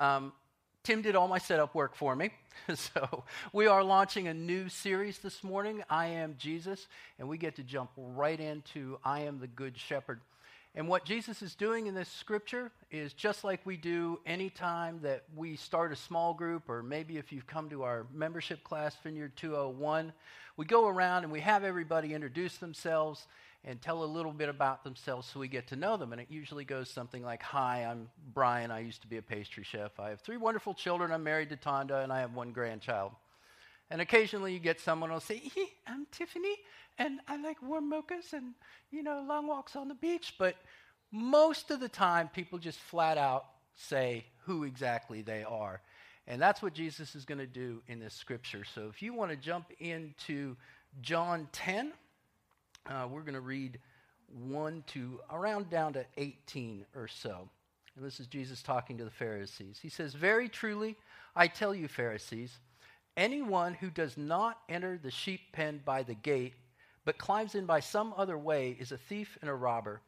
Um, Tim did all my setup work for me. so we are launching a new series this morning, I Am Jesus, and we get to jump right into I Am the Good Shepherd. And what Jesus is doing in this scripture is just like we do anytime that we start a small group, or maybe if you've come to our membership class, Vineyard 201, we go around and we have everybody introduce themselves and tell a little bit about themselves so we get to know them. And it usually goes something like Hi, I'm Brian. I used to be a pastry chef. I have three wonderful children. I'm married to Tonda, and I have one grandchild. And occasionally you get someone who'll say, hey, I'm Tiffany, and I like warm mochas and, you know, long walks on the beach. But most of the time, people just flat out say who exactly they are. And that's what Jesus is going to do in this scripture. So if you want to jump into John 10, uh, we're going to read 1 to around down to 18 or so. And this is Jesus talking to the Pharisees. He says, Very truly, I tell you, Pharisees, anyone who does not enter the sheep pen by the gate, but climbs in by some other way, is a thief and a robber.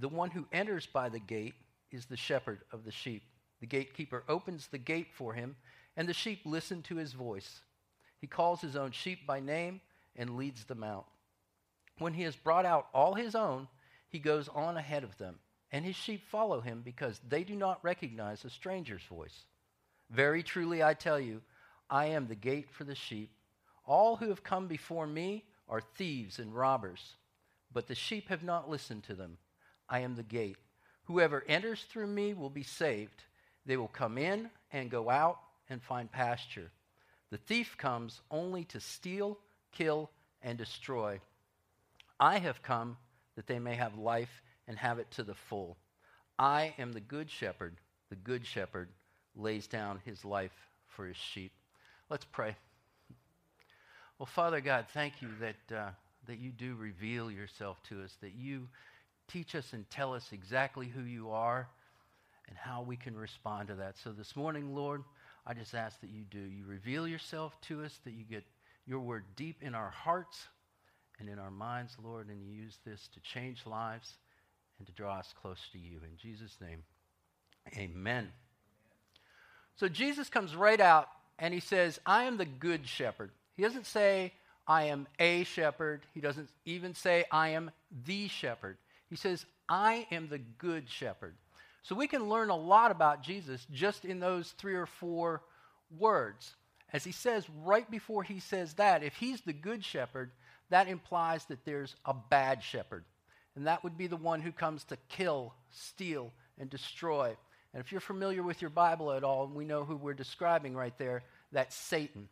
The one who enters by the gate is the shepherd of the sheep. The gatekeeper opens the gate for him, and the sheep listen to his voice. He calls his own sheep by name and leads them out. When he has brought out all his own, he goes on ahead of them, and his sheep follow him because they do not recognize a stranger's voice. Very truly, I tell you, I am the gate for the sheep. All who have come before me are thieves and robbers, but the sheep have not listened to them. I am the gate. Whoever enters through me will be saved. They will come in and go out and find pasture. The thief comes only to steal, kill, and destroy. I have come that they may have life and have it to the full. I am the good shepherd. The good shepherd lays down his life for his sheep. Let's pray. Well, Father God, thank you that, uh, that you do reveal yourself to us, that you teach us and tell us exactly who you are and how we can respond to that. So this morning, Lord, I just ask that you do. You reveal yourself to us, that you get your word deep in our hearts and in our minds, Lord, and use this to change lives and to draw us close to you. In Jesus' name, amen. So Jesus comes right out and he says, I am the good shepherd. He doesn't say, I am a shepherd. He doesn't even say, I am the shepherd. He says, I am the good shepherd. So we can learn a lot about Jesus just in those three or four words. As he says right before he says that, if he's the good shepherd, that implies that there's a bad shepherd. And that would be the one who comes to kill, steal, and destroy. And if you're familiar with your Bible at all, we know who we're describing right there, that's Satan.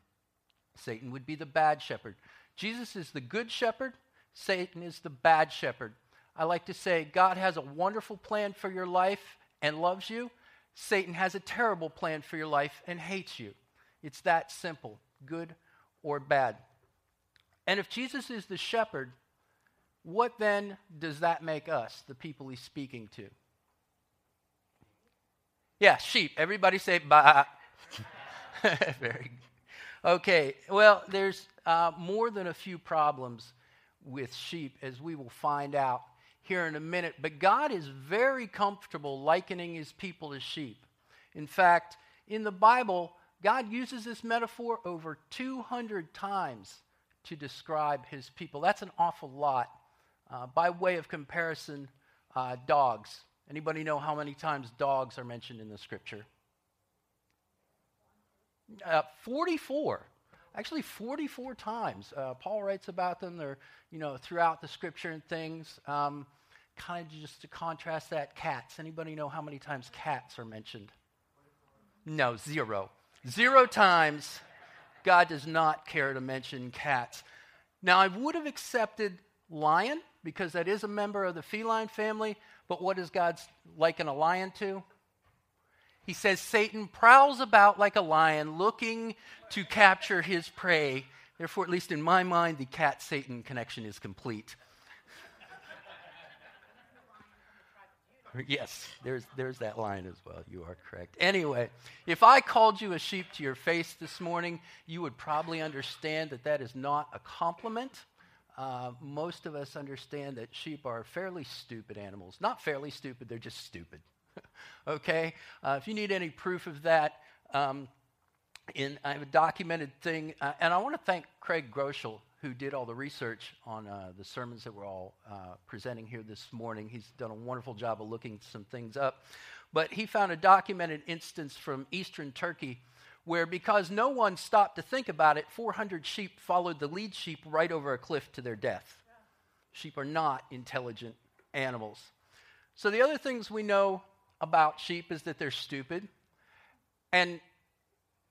Satan would be the bad shepherd. Jesus is the good shepherd, Satan is the bad shepherd. I like to say God has a wonderful plan for your life and loves you. Satan has a terrible plan for your life and hates you. It's that simple, good or bad. And if Jesus is the shepherd, what then does that make us, the people he's speaking to? Yeah, sheep. Everybody say ba. Very good. Okay, well, there's uh, more than a few problems with sheep, as we will find out here in a minute. But God is very comfortable likening his people to sheep. In fact, in the Bible, God uses this metaphor over 200 times to describe his people. That's an awful lot. Uh, by way of comparison, uh, dogs. Anybody know how many times dogs are mentioned in the scripture? Uh, 44. Actually, 44 times. Uh, Paul writes about them. They're, you know, throughout the scripture and things. Um, kind of just to contrast that, cats. Anybody know how many times cats are mentioned? No, zero. Zero times God does not care to mention cats. Now, I would have accepted lion because that is a member of the feline family. But what does God liken a lion to? He says Satan prowls about like a lion looking to capture his prey. Therefore, at least in my mind, the cat Satan connection is complete. yes, there's, there's that line as well. You are correct. Anyway, if I called you a sheep to your face this morning, you would probably understand that that is not a compliment. Uh, most of us understand that sheep are fairly stupid animals. Not fairly stupid, they're just stupid. okay? Uh, if you need any proof of that, um, in, I have a documented thing, uh, and I want to thank Craig Groeschel, who did all the research on uh, the sermons that we're all uh, presenting here this morning. He's done a wonderful job of looking some things up. But he found a documented instance from eastern Turkey where, because no one stopped to think about it, 400 sheep followed the lead sheep right over a cliff to their death. Sheep are not intelligent animals. So, the other things we know about sheep is that they're stupid. And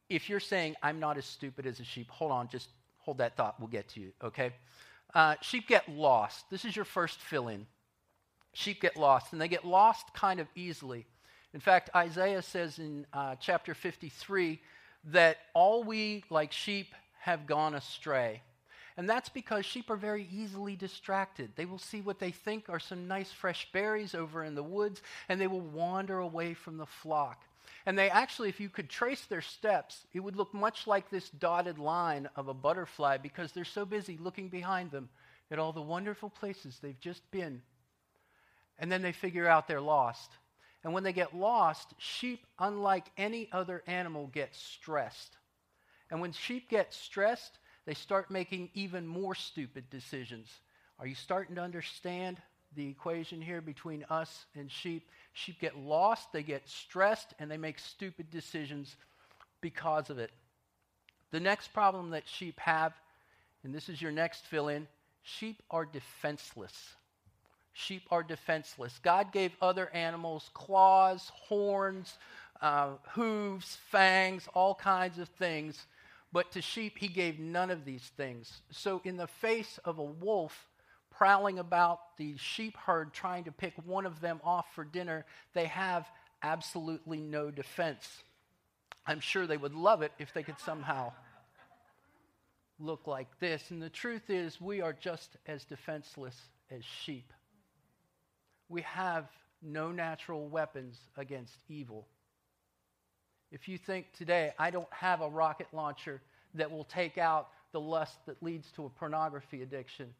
if you're saying, I'm not as stupid as a sheep, hold on, just hold that thought. We'll get to you, okay? Uh, sheep get lost. This is your first fill in. Sheep get lost, and they get lost kind of easily. In fact, Isaiah says in uh, chapter 53 that all we, like sheep, have gone astray. And that's because sheep are very easily distracted. They will see what they think are some nice fresh berries over in the woods, and they will wander away from the flock. And they actually, if you could trace their steps, it would look much like this dotted line of a butterfly because they're so busy looking behind them at all the wonderful places they've just been. And then they figure out they're lost. And when they get lost, sheep, unlike any other animal, get stressed. And when sheep get stressed, they start making even more stupid decisions. Are you starting to understand the equation here between us and sheep? Sheep get lost, they get stressed, and they make stupid decisions because of it. The next problem that sheep have, and this is your next fill in sheep are defenseless. Sheep are defenseless. God gave other animals claws, horns, uh, hooves, fangs, all kinds of things but to sheep, he gave none of these things. So, in the face of a wolf prowling about the sheep herd trying to pick one of them off for dinner, they have absolutely no defense. I'm sure they would love it if they could somehow look like this. And the truth is, we are just as defenseless as sheep. We have no natural weapons against evil. If you think today, I don't have a rocket launcher that will take out the lust that leads to a pornography addiction,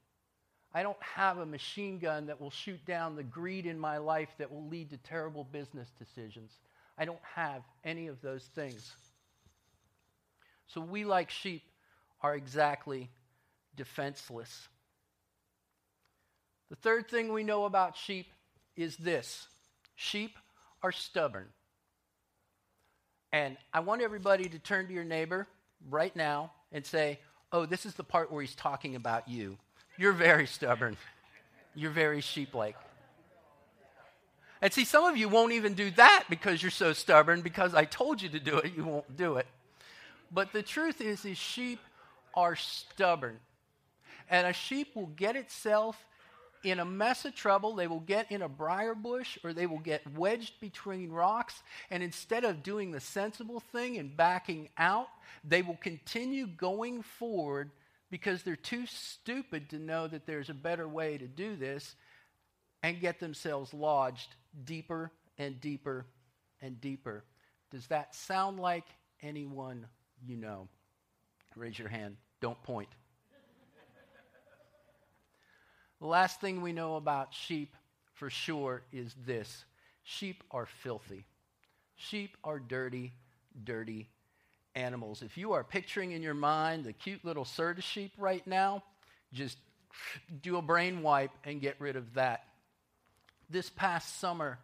I don't have a machine gun that will shoot down the greed in my life that will lead to terrible business decisions. I don't have any of those things. So we, like sheep, are exactly defenseless. The third thing we know about sheep is this sheep are stubborn. And I want everybody to turn to your neighbor right now and say, Oh, this is the part where he's talking about you. You're very stubborn. You're very sheep like. And see, some of you won't even do that because you're so stubborn, because I told you to do it, you won't do it. But the truth is, is sheep are stubborn. And a sheep will get itself in a mess of trouble. They will get in a briar bush or they will get wedged between rocks. And instead of doing the sensible thing and backing out, they will continue going forward because they're too stupid to know that there's a better way to do this and get themselves lodged deeper and deeper and deeper. Does that sound like anyone you know? Raise your hand. Don't point. The last thing we know about sheep for sure is this sheep are filthy. Sheep are dirty, dirty animals. If you are picturing in your mind the cute little Serta sheep right now, just do a brain wipe and get rid of that. This past summer,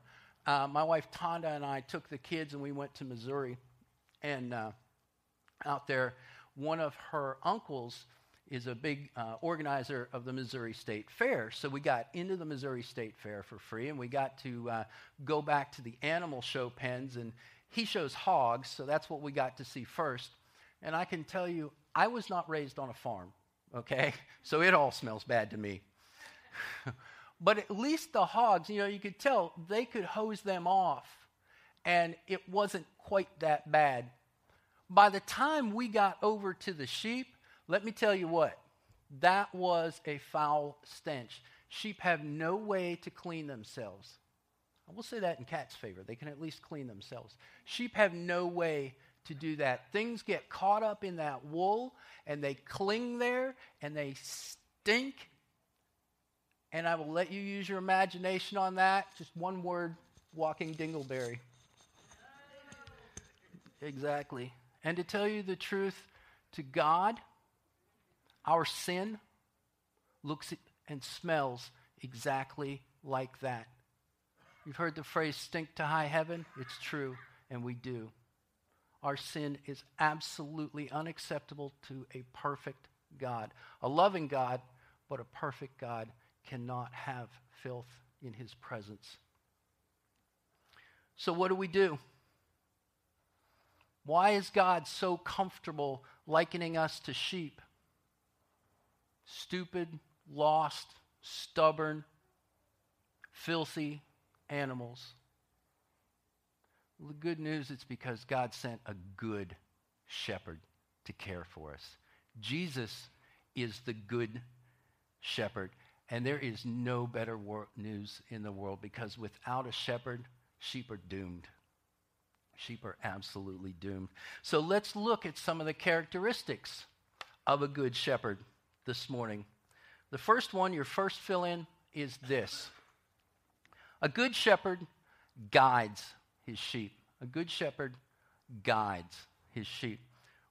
uh, my wife Tonda and I took the kids and we went to Missouri. And uh, out there, one of her uncles is a big uh, organizer of the Missouri State Fair. So we got into the Missouri State Fair for free, and we got to uh, go back to the animal show pens. And he shows hogs, so that's what we got to see first. And I can tell you, I was not raised on a farm, okay? So it all smells bad to me. but at least the hogs, you know, you could tell they could hose them off, and it wasn't quite that bad. By the time we got over to the sheep, let me tell you what, that was a foul stench. Sheep have no way to clean themselves. I will say that in cats' favor. They can at least clean themselves. Sheep have no way to do that. Things get caught up in that wool and they cling there and they stink. And I will let you use your imagination on that. Just one word walking dingleberry. Exactly. And to tell you the truth, to God, our sin looks and smells exactly like that. You've heard the phrase stink to high heaven? It's true, and we do. Our sin is absolutely unacceptable to a perfect God. A loving God, but a perfect God cannot have filth in his presence. So, what do we do? Why is God so comfortable likening us to sheep? Stupid, lost, stubborn, filthy animals. Well, the good news is because God sent a good shepherd to care for us. Jesus is the good shepherd. And there is no better wor- news in the world because without a shepherd, sheep are doomed. Sheep are absolutely doomed. So let's look at some of the characteristics of a good shepherd this morning. The first one, your first fill in, is this A good shepherd guides his sheep. A good shepherd guides his sheep.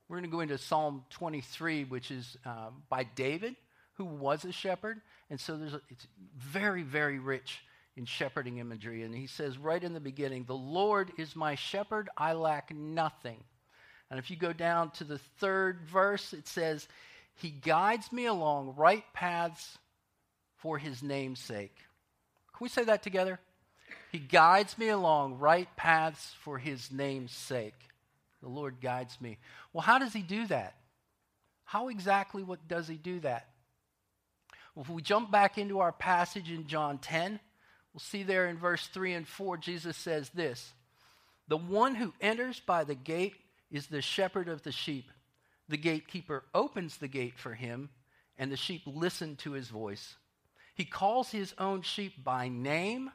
We're going to go into Psalm 23, which is uh, by David, who was a shepherd. And so there's a, it's very, very rich in shepherding imagery. And he says right in the beginning, The Lord is my shepherd, I lack nothing. And if you go down to the third verse, it says, He guides me along right paths for his name's sake. Can we say that together? He guides me along right paths for his name's sake. The Lord guides me. Well, how does he do that? How exactly what does he do that? Well, if we jump back into our passage in John 10, we'll see there in verse 3 and 4, Jesus says this The one who enters by the gate is the shepherd of the sheep. The gatekeeper opens the gate for him, and the sheep listen to his voice. He calls his own sheep by name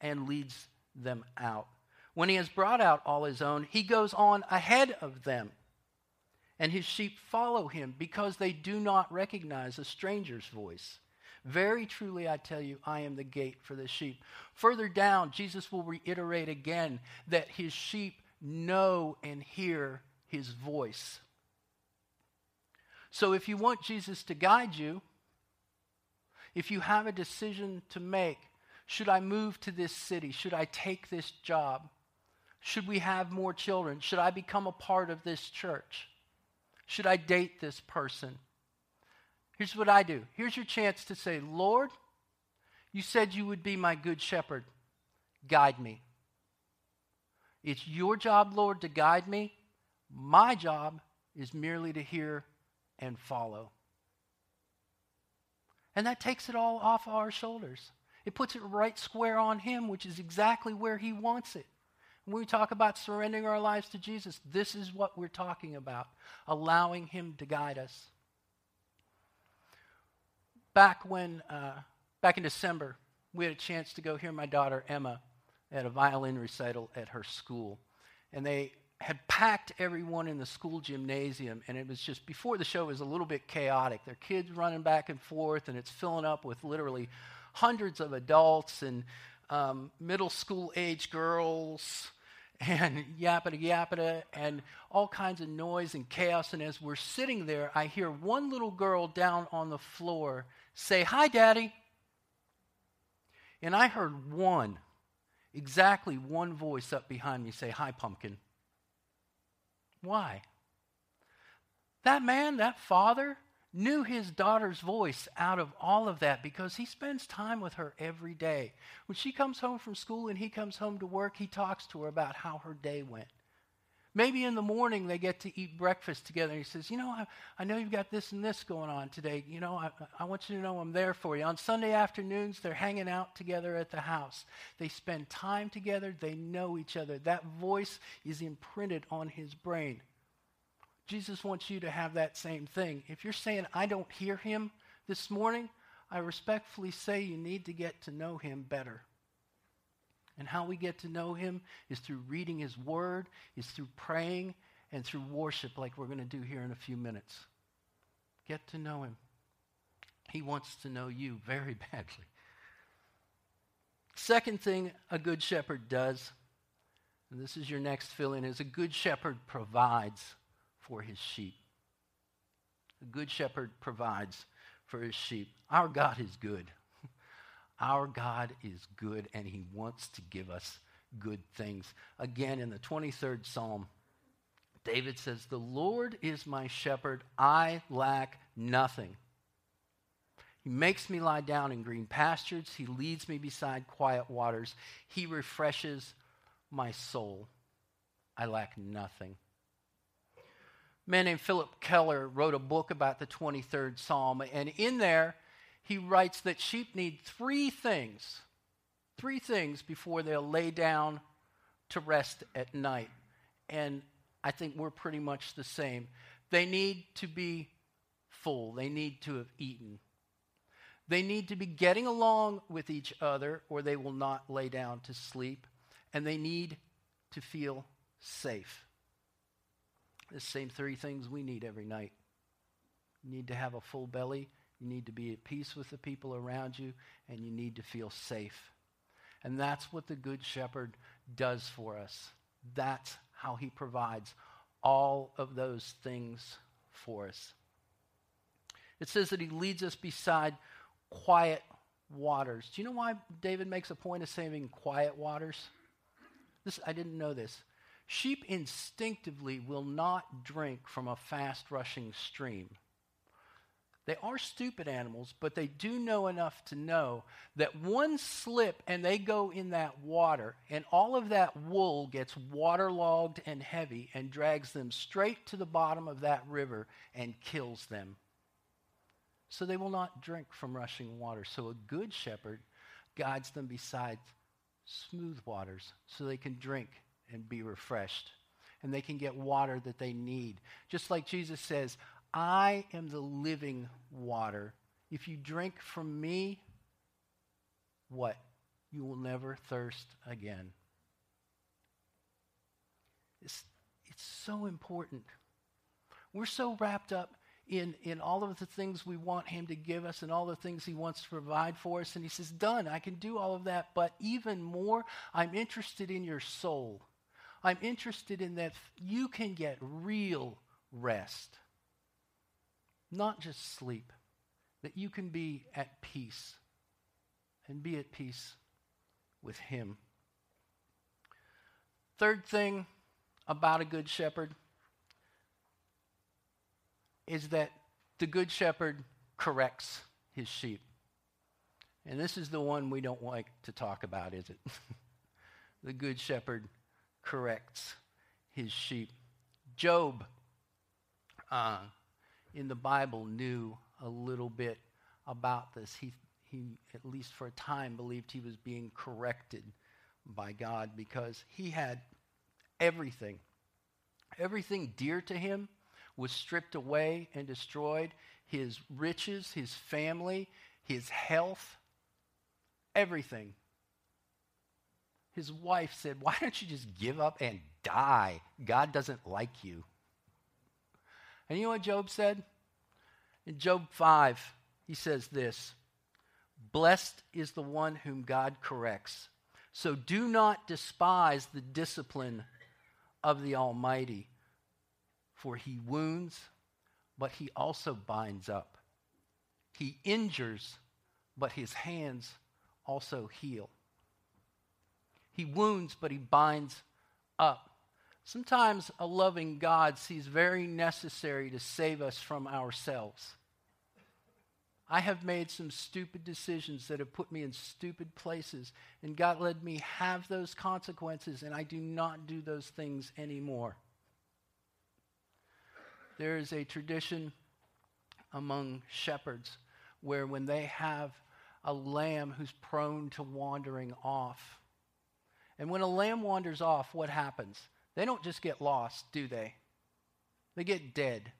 and leads them out. When he has brought out all his own, he goes on ahead of them. And his sheep follow him because they do not recognize a stranger's voice. Very truly, I tell you, I am the gate for the sheep. Further down, Jesus will reiterate again that his sheep know and hear his voice. So, if you want Jesus to guide you, if you have a decision to make, should I move to this city? Should I take this job? Should we have more children? Should I become a part of this church? Should I date this person? Here's what I do. Here's your chance to say, Lord, you said you would be my good shepherd. Guide me. It's your job, Lord, to guide me. My job is merely to hear and follow. And that takes it all off our shoulders. It puts it right square on Him, which is exactly where He wants it. When we talk about surrendering our lives to Jesus, this is what we're talking about allowing Him to guide us. Back when, uh, back in December, we had a chance to go hear my daughter Emma at a violin recital at her school. And they had packed everyone in the school gymnasium, and it was just before the show it was a little bit chaotic. There are kids running back and forth, and it's filling up with literally hundreds of adults and um, middle school age girls and yappity yappity and all kinds of noise and chaos. And as we're sitting there, I hear one little girl down on the floor say, Hi, Daddy. And I heard one, exactly one voice up behind me say, Hi, Pumpkin. Why? That man, that father, knew his daughter's voice out of all of that because he spends time with her every day. When she comes home from school and he comes home to work, he talks to her about how her day went. Maybe in the morning they get to eat breakfast together. He says, You know, I, I know you've got this and this going on today. You know, I, I want you to know I'm there for you. On Sunday afternoons, they're hanging out together at the house. They spend time together. They know each other. That voice is imprinted on his brain. Jesus wants you to have that same thing. If you're saying, I don't hear him this morning, I respectfully say you need to get to know him better. And how we get to know him is through reading his word, is through praying, and through worship, like we're going to do here in a few minutes. Get to know him. He wants to know you very badly. Second thing a good shepherd does, and this is your next fill in, is a good shepherd provides for his sheep. A good shepherd provides for his sheep. Our God is good. Our God is good and he wants to give us good things. Again, in the 23rd Psalm, David says, The Lord is my shepherd, I lack nothing. He makes me lie down in green pastures. He leads me beside quiet waters. He refreshes my soul. I lack nothing. A man named Philip Keller wrote a book about the 23rd Psalm, and in there, he writes that sheep need three things, three things before they'll lay down to rest at night. And I think we're pretty much the same. They need to be full, they need to have eaten. They need to be getting along with each other, or they will not lay down to sleep. And they need to feel safe. The same three things we need every night. Need to have a full belly, you need to be at peace with the people around you, and you need to feel safe. And that's what the Good Shepherd does for us. That's how he provides all of those things for us. It says that he leads us beside quiet waters. Do you know why David makes a point of saying quiet waters? This, I didn't know this. Sheep instinctively will not drink from a fast rushing stream. They are stupid animals, but they do know enough to know that one slip and they go in that water, and all of that wool gets waterlogged and heavy and drags them straight to the bottom of that river and kills them. So they will not drink from rushing water. So a good shepherd guides them beside smooth waters so they can drink and be refreshed. And they can get water that they need. Just like Jesus says, I am the living water. If you drink from me, what? You will never thirst again. It's, it's so important. We're so wrapped up in, in all of the things we want Him to give us and all the things He wants to provide for us. And He says, Done, I can do all of that. But even more, I'm interested in your soul. I'm interested in that you can get real rest not just sleep, that you can be at peace and be at peace with Him. Third thing about a good shepherd is that the good shepherd corrects his sheep. And this is the one we don't like to talk about, is it? the good shepherd corrects his sheep. Job uh, in the Bible knew a little bit about this. He, he, at least for a time, believed he was being corrected by God because he had everything. Everything dear to him was stripped away and destroyed his riches, his family, his health, everything. His wife said, Why don't you just give up and die? God doesn't like you. And you know what Job said? In Job 5, he says this Blessed is the one whom God corrects. So do not despise the discipline of the Almighty, for he wounds, but he also binds up. He injures, but his hands also heal. He wounds, but he binds up. Sometimes a loving God sees very necessary to save us from ourselves. I have made some stupid decisions that have put me in stupid places, and God let me have those consequences, and I do not do those things anymore. There is a tradition among shepherds where when they have a lamb who's prone to wandering off, and when a lamb wanders off, what happens? They don't just get lost, do they? They get dead.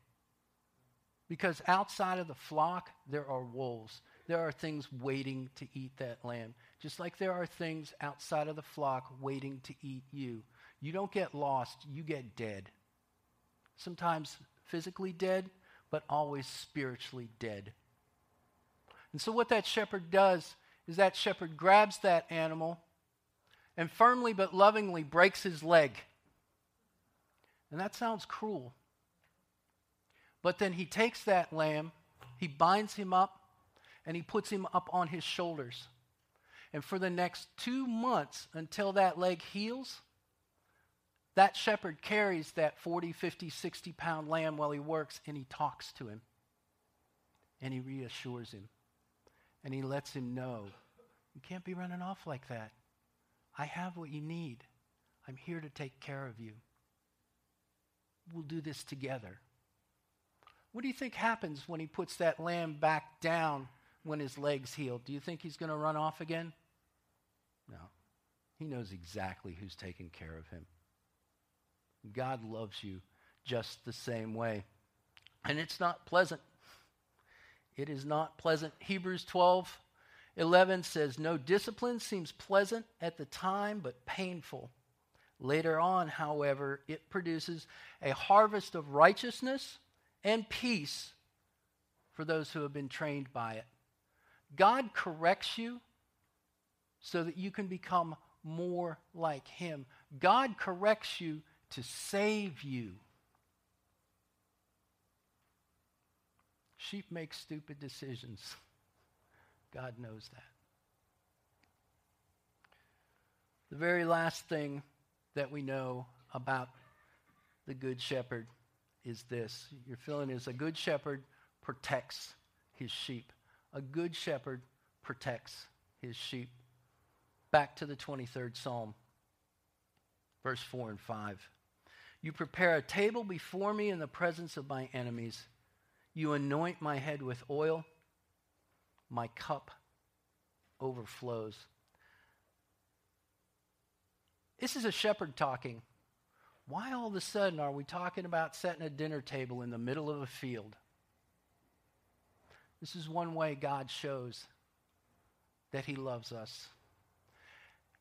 Because outside of the flock, there are wolves. There are things waiting to eat that lamb. Just like there are things outside of the flock waiting to eat you. You don't get lost, you get dead. Sometimes physically dead, but always spiritually dead. And so, what that shepherd does is that shepherd grabs that animal and firmly but lovingly breaks his leg. And that sounds cruel. But then he takes that lamb, he binds him up, and he puts him up on his shoulders. And for the next two months until that leg heals, that shepherd carries that 40, 50, 60 pound lamb while he works and he talks to him. And he reassures him. And he lets him know you can't be running off like that. I have what you need. I'm here to take care of you. We'll do this together. What do you think happens when he puts that lamb back down when his legs heal? Do you think he's going to run off again? No. He knows exactly who's taking care of him. God loves you just the same way. And it's not pleasant. It is not pleasant. Hebrews 12, 11 says, No discipline seems pleasant at the time, but painful. Later on, however, it produces a harvest of righteousness and peace for those who have been trained by it. God corrects you so that you can become more like Him. God corrects you to save you. Sheep make stupid decisions. God knows that. The very last thing that we know about the Good Shepherd is this. Your feeling is a good shepherd protects his sheep. A good shepherd protects his sheep. Back to the 23rd Psalm, verse 4 and 5. You prepare a table before me in the presence of my enemies. You anoint my head with oil. My cup overflows. This is a shepherd talking. Why all of a sudden are we talking about setting a dinner table in the middle of a field? This is one way God shows that He loves us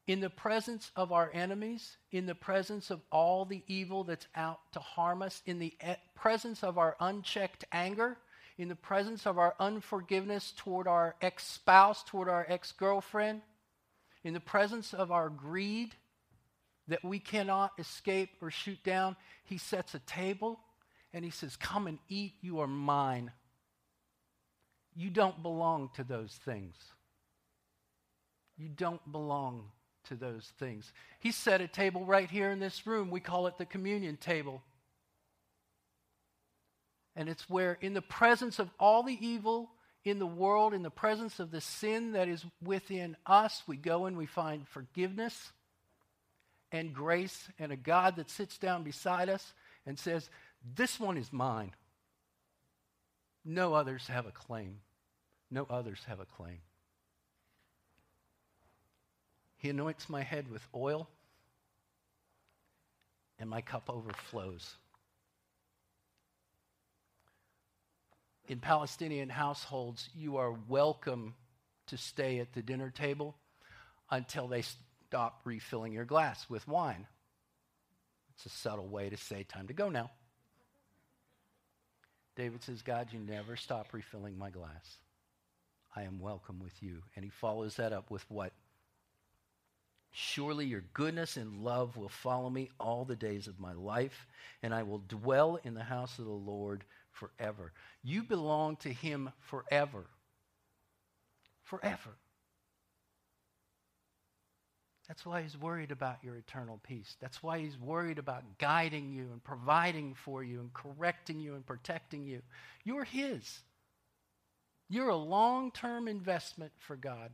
in the presence of our enemies, in the presence of all the evil that's out to harm us, in the presence of our unchecked anger, in the presence of our unforgiveness toward our ex spouse, toward our ex girlfriend, in the presence of our greed that we cannot escape or shoot down, he sets a table and he says, Come and eat, you are mine. You don't belong to those things. You don't belong to those things. He set a table right here in this room. We call it the communion table. And it's where, in the presence of all the evil in the world, in the presence of the sin that is within us, we go and we find forgiveness and grace and a God that sits down beside us and says, This one is mine. No others have a claim. No others have a claim. He anoints my head with oil, and my cup overflows. In Palestinian households, you are welcome to stay at the dinner table until they stop refilling your glass with wine. It's a subtle way to say, time to go now. David says, God, you never stop refilling my glass. I am welcome with you. And he follows that up with what? Surely your goodness and love will follow me all the days of my life, and I will dwell in the house of the Lord forever. You belong to him forever. Forever. That's why he's worried about your eternal peace. That's why he's worried about guiding you and providing for you and correcting you and protecting you. You're his. You're a long term investment for God.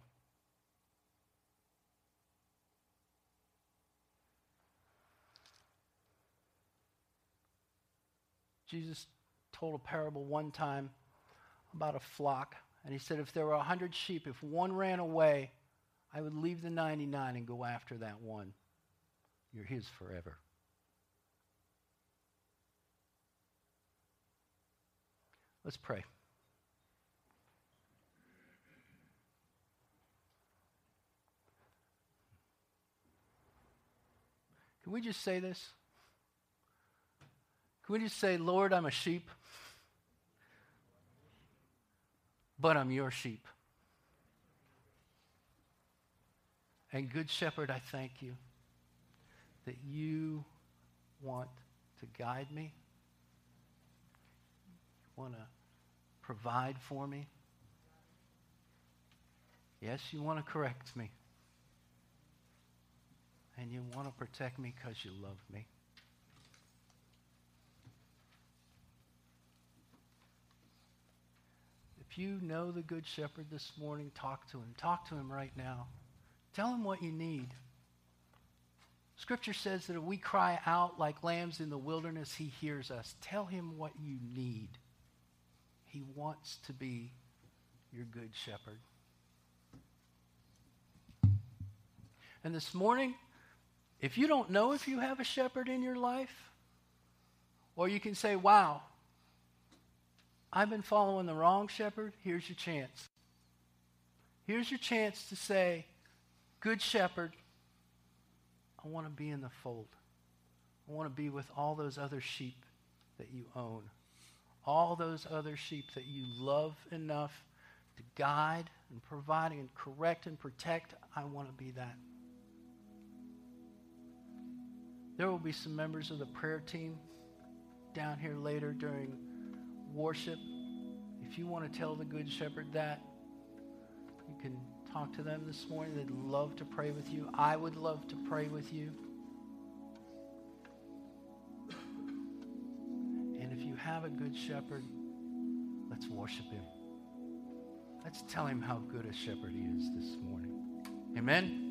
Jesus told a parable one time about a flock. And he said, if there were a hundred sheep, if one ran away, I would leave the 99 and go after that one. You're his forever. Let's pray. Can we just say this? Can we just say, Lord, I'm a sheep, but I'm your sheep? And Good Shepherd, I thank you that you want to guide me, you want to provide for me. Yes, you want to correct me. And you want to protect me because you love me. If you know the Good Shepherd this morning, talk to him. Talk to him right now. Tell him what you need. Scripture says that if we cry out like lambs in the wilderness, he hears us. Tell him what you need. He wants to be your good shepherd. And this morning, if you don't know if you have a shepherd in your life, or you can say, wow, I've been following the wrong shepherd, here's your chance. Here's your chance to say, Good shepherd, I want to be in the fold. I want to be with all those other sheep that you own. All those other sheep that you love enough to guide and provide and correct and protect. I want to be that. There will be some members of the prayer team down here later during worship. If you want to tell the Good Shepherd that, you can talk to them this morning. They'd love to pray with you. I would love to pray with you. And if you have a good shepherd, let's worship him. Let's tell him how good a shepherd he is this morning. Amen.